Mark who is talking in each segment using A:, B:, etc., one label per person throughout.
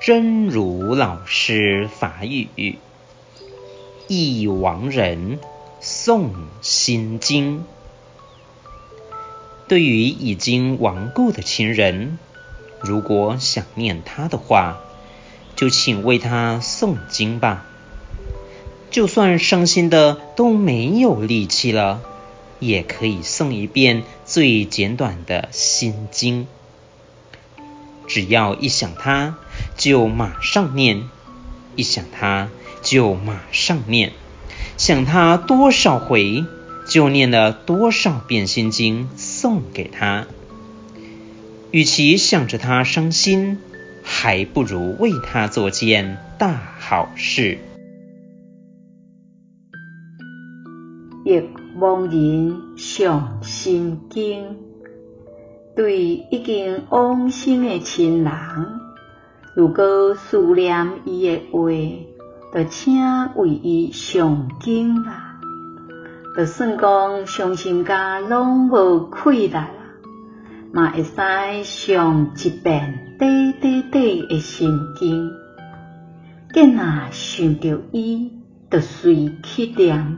A: 真如老师法语，忆亡人诵心经。对于已经亡故的亲人，如果想念他的话，就请为他诵经吧。就算伤心的都没有力气了，也可以诵一遍最简短的心经。只要一想他，就马上念；一想他，就马上念。想他多少回，就念了多少遍心经送给他。与其想着他伤心，还不如为他做件大好事。
B: 忆亡人诵心经。对已经往生的亲人，如果思念伊的话，就请为伊诵经啦。就算讲伤心甲拢无气力啦，嘛会使诵一遍短短短的心经。见若想着伊，就随去念；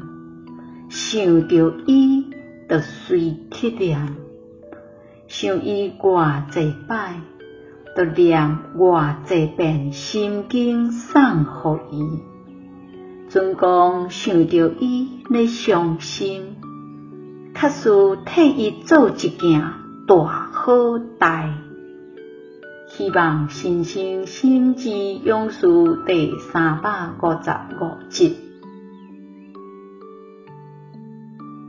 B: 想着伊，就随去念。想伊偌济摆，就念偌济遍心经送予伊。准讲想着伊咧伤心，确实替伊做一件大好代。希望先生心之勇士第三百五十五集。